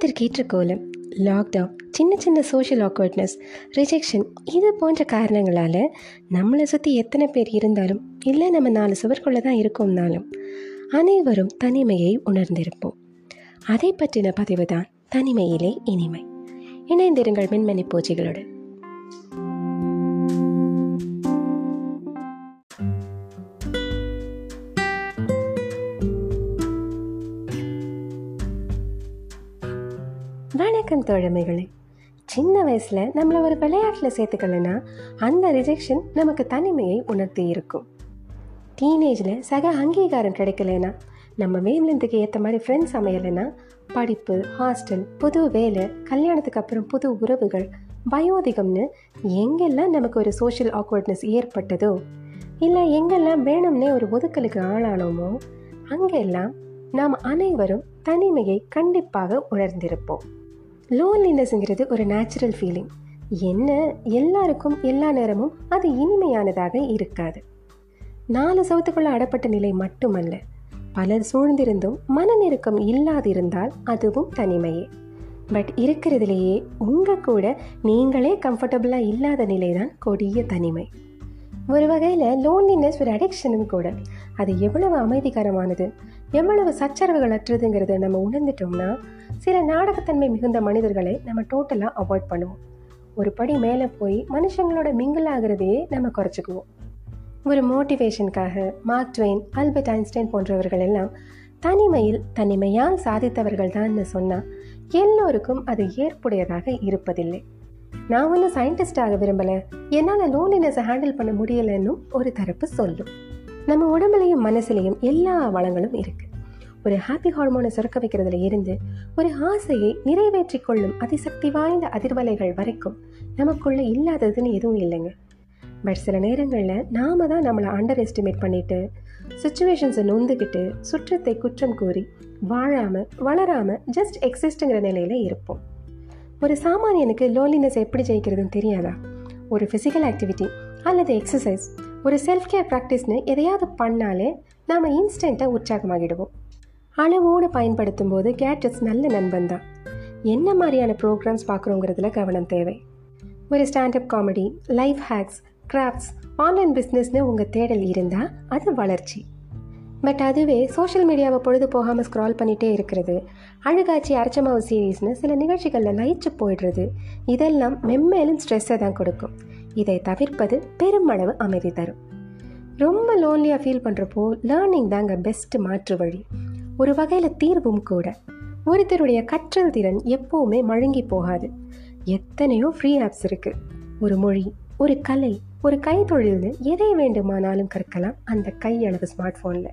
காலத்திற்கேற்ற கோலம் லாக்டவுன் சின்ன சின்ன சோஷியல் ஆக்வர்ட்னஸ் ரிஜெக்ஷன் இது போன்ற காரணங்களால் நம்மளை சுற்றி எத்தனை பேர் இருந்தாலும் இல்லை நம்ம நாலு சுவர்க்குள்ளே தான் இருக்கோம்னாலும் அனைவரும் தனிமையை உணர்ந்திருப்போம். அதை பற்றின பதிவு தான் தனிமையிலே இனிமை. இணைந்திருங்கள் மின்மணி பூஜைகளுடன் வணக்கம் தோழமைகளே. சின்ன வயசில் நம்மளை ஒரு விளையாட்டில் சேர்த்துக்கலன்னா அந்த ரிஜெக்ஷன் நமக்கு தனிமையை உணர்த்தி இருக்கும். டீனேஜில் சக அங்கீகாரம் கிடைக்கலனா நம்ம வேவ்லென்த்துக்கு ஏற்ற மாதிரி ஃப்ரெண்ட்ஸ் அமையலைன்னா படிப்பு ஹாஸ்டல் புது வேலை கல்யாணத்துக்கு அப்புறம் புது உறவுகள் வயோதிகம்னு எங்கெல்லாம் நமக்கு ஒரு சோஷியல் ஆக்வர்ட்னஸ் ஏற்பட்டதோ இல்லை எங்கெல்லாம் வேணும்னே ஒரு ஒதுக்கலுக்கு ஆளானோமோ அங்கெல்லாம் நாம் அனைவரும் தனிமையை கண்டிப்பாக உணர்ந்திருப்போம். லோன்லினஸ்ங்கிறது ஒரு நேச்சுரல் ஃபீலிங் என்ன? எல்லாருக்கும் எல்லா நேரமும் அது இனிமையானதாக இருக்காது. நாலு சவுத்துக்குள்ள அடப்பட்ட நிலை மட்டுமல்ல. பலர் சூழ்ந்திருந்தும் மனநெருக்கம் இல்லாதிருந்தால் அதுவும் தனிமையே. பட் இருக்கிறதுலேயே உங்கள் கூட நீங்களே கம்ஃபர்டபுளாக இல்லாத நிலை தான் கொடிய தனிமை. ஒரு வகையில் லோன்லினஸ் ஒரு அடிக்ஷனும் கூட. அது எவ்வளவு அமைதிகரமானது? எவ்வளவு சச்சரவுகள் அற்றதுங்கிறத நம்ம உணர்ந்துட்டோம்னா சில நாடகத்தன்மை மிகுந்த மனிதர்களை நம்ம டோட்டலாக அவாய்ட் பண்ணுவோம். ஒரு படி மேலே போய் மனுஷங்களோட மிங்கிள் ஆகிறதையே நம்ம குறைச்சிக்குவோம். ஒரு மோட்டிவேஷனுக்காக மார்க் ட்வெயின் ஆல்பர்ட் ஐன்ஸ்டைன் போன்றவர்கள் எல்லாம் தனிமையில் தனிமையால் சாதித்தவர்கள் தான் சொன்னால் எல்லோருக்கும் அது ஏற்புடையதாக இருப்பதில்லை. நான் ஒன்றும் சயின்டிஸ்டாக விரும்பலை. என்னால் லோன்லினஸை ஹேண்டில் பண்ண முடியலைன்னு ஒரு தரப்பு சொல்லும். நம்ம உடம்புலையும் மனசுலையும் எல்லா வளங்களும் இருக்குது ஒரு ஹாப்பி ஹார்மோனை சுரக்க வைக்கிறதுல இருந்து ஒரு ஆசையை நிறைவேற்றி கொள்ளும் அதிசக்தி வாய்ந்த அதிர்வலைகள் வரைக்கும் நமக்குள்ள இல்லாததுன்னு எதுவும் இல்லைங்க. பட் சில நேரங்களில் நாம தான் நம்மளை அண்டர் எஸ்டிமேட் பண்ணிட்டு சுச்சுவேஷன்ஸை நொந்துக்கிட்டு சுற்றத்தை குற்றம் கூறி வாழாமல் வளராமல் ஜஸ்ட் எக்ஸிஸ்ட்டுங்கிற நிலையில் இருப்போம். ஒரு சாமானியனுக்கு லோன்லினஸ் எப்படி ஜெயிக்கிறதுன்னு தெரியாதா? ஒரு ஃபிசிக்கல் ஆக்டிவிட்டி அல்லது எக்ஸசைஸ் ஒரு செல்ஃப் கேர் ப்ராக்டிஸ்னு எதையாவது பண்ணாலே நாம் இன்ஸ்டண்ட்டாக உற்சாகமாகிடுவோம். அளவோடு பயன்படுத்தும் போது கேட்ஜெட்ஸ் நல்ல நண்பன் தான். என்ன மாதிரியான ப்ரோக்ராம்ஸ் பார்க்குறோங்கிறதுல கவனம் தேவை. ஒரு standup comedy life hacks crafts online பிஸ்னஸ்னு உங்கள் தேடல் இருந்தால் அது வளர்ச்சி. பட் அதுவே சோஷியல் மீடியாவை பொழுது போகாமல் ஸ்க்ரால் பண்ணிகிட்டே இருக்கிறது அழுகாச்சி அரைச்சமாவு சீரீஸ்னு சில நிகழ்ச்சிகளில் லயிச்சு போயிடுறது இதெல்லாம் மெம்மேலும் ஸ்ட்ரெஸ்ஸை தான் கொடுக்கும். இதை தவிர்ப்பது பெருமளவு அமைதி தரும். ரொம்ப லோன்லியாக ஃபீல் பண்ணுறப்போ லேர்னிங் தாங்க பெஸ்ட் மாற்று வழி. ஒரு வகையில் தீர்வும் கூட. ஒருத்தருடைய கற்றல் திறன் எப்போவுமே மழுங்கி போகாது. எத்தனையோ ஃப்ரீ ஆப்ஸ் இருக்குது ஒரு மொழி ஒரு கலை ஒரு கைத்தொழில்னு எதை வேண்டுமானாலும் கற்கலாம் அந்த கையளவு ஸ்மார்ட் ஃபோனில்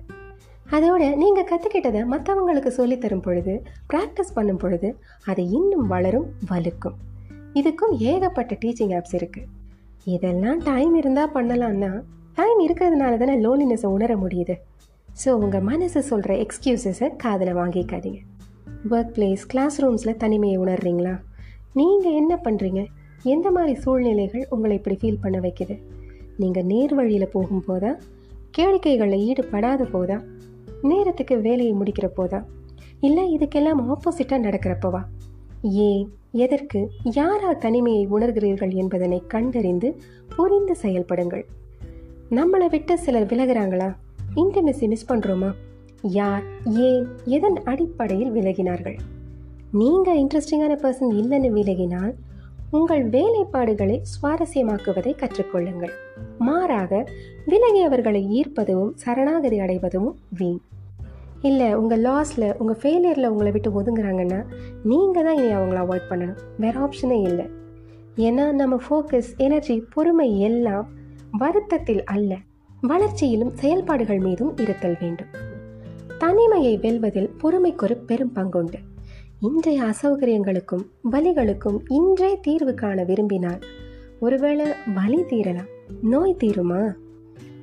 அதோட நீங்கள் கற்றுக்கிட்டதை மற்றவங்களுக்கு சொல்லித்தரும் பொழுது ப்ராக்டிஸ் பண்ணும் பொழுது அது இன்னும் வளரும் வலுக்கும். இதுக்கும் ஏகப்பட்ட டீச்சிங் ஆப்ஸ் இருக்குது இதெல்லாம் டைம் இருந்தால் பண்ணலான்னா டைம் இருக்கிறதுனால தானே லோன்லினஸை உணர முடியுது. ஸோ உங்கள் மனசு சொல்கிற எக்ஸ்கியூசஸை காதில் வாங்கிக்காதீங்க. ஒர்க் பிளேஸ் கிளாஸ் ரூம்ஸில் தனிமையை உணர்றீங்களா? நீங்கள் என்ன பண்ணுறீங்க எந்த மாதிரி சூழ்நிலைகள் உங்களை இப்படி ஃபீல் பண்ண வைக்குது? நீங்கள் நேர் வழியில் போகும்போதா கேளிக்கைகளில் ஈடுபடாத போதா? நேரத்துக்கு வேலையை முடிக்கிற போதா? இல்லை இதுக்கெல்லாம் ஆப்போசிட்டாக நடக்கிறப்பவா? ஏன்? எதற்கு? யாரால் தனிமையை உணர்கிறீர்கள் என்பதனை கண்டறிந்து புரிந்து செயல்படுங்கள். நம்மளை விட்டு சிலர் விலகிறாங்களா? இன்டிமெசி மிஸ் பண்ணுறோமா யார் ஏன் எதன் அடிப்படையில் விலகினார்கள்? நீங்கள் இன்ட்ரெஸ்டிங்கான பர்சன் இல்லைன்னு விலகினால் உங்கள் வேலைப்பாடுகளை சுவாரஸ்யமாக்குவதை கற்றுக்கொள்ளுங்கள். மாறாக விலகியவர்களை ஈர்ப்பதும் சரணாகதி அடைவதும் வீண். இல்லை உங்கள் லாஸில் உங்கள் ஃபெயிலியரில் உங்களை விட்டு ஒதுங்குறாங்கன்னா நீங்கள் தான் இனி அவங்கள அவாய்ட் பண்ணணும். வேறு ஆப்ஷனே இல்லை. ஏன்னா நம்ம ஃபோக்கஸ் எனர்ஜி பொறுமை எல்லாம் வருத்தத்தில் அல்ல. வளர்ச்சியிலும் செயல்பாடுகள் மீதும் இருத்தல் வேண்டும். தனிமையை வெல்வதில் பொறுமைக்கொரு பெரும் பங்குண்டு. இன்றைய அசௌகரியங்களுக்கும் வலிகளுக்கும் இன்றே தீர்வு காண விரும்பினால் ஒருவேளை வலி தீரலாம் நோய் தீருமா?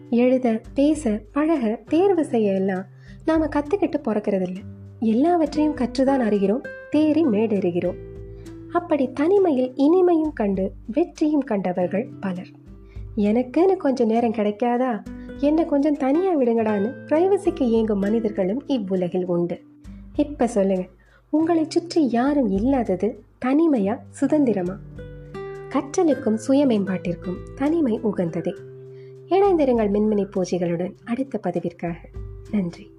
எழுத பேச பழக தேர்வு செய்ய எல்லாம் நாம் கற்றுக்கிட்டு பிறக்கிறதில்ல. எல்லாவற்றையும் கற்றுதான் அறிகிறோம் தேறி மேடேறுகிறோம். அப்படி தனிமையில் இனிமையும் கண்டு வெற்றியும் கண்டவர்கள் பலர். எனக்குன்னு கொஞ்சம் நேரம் கிடைக்காதா? என்னை கொஞ்சம் தனியாக விடுங்கடான்னு பிரைவசிக்கு இயங்கும் மனிதர்களும் இவ்வுலகில் உண்டு. இப்போ சொல்லுங்கள் உங்களை சுற்றி யாரும் இல்லாதது தனிமையா சுதந்திரமா? கற்றலுக்கும் சுய மேம்பாட்டிற்கும் தனிமை உகந்ததே. இணைந்திருங்கள் மின்மினி பூஜைகளுடன் அடுத்த பதிவிற்காக. நன்றி.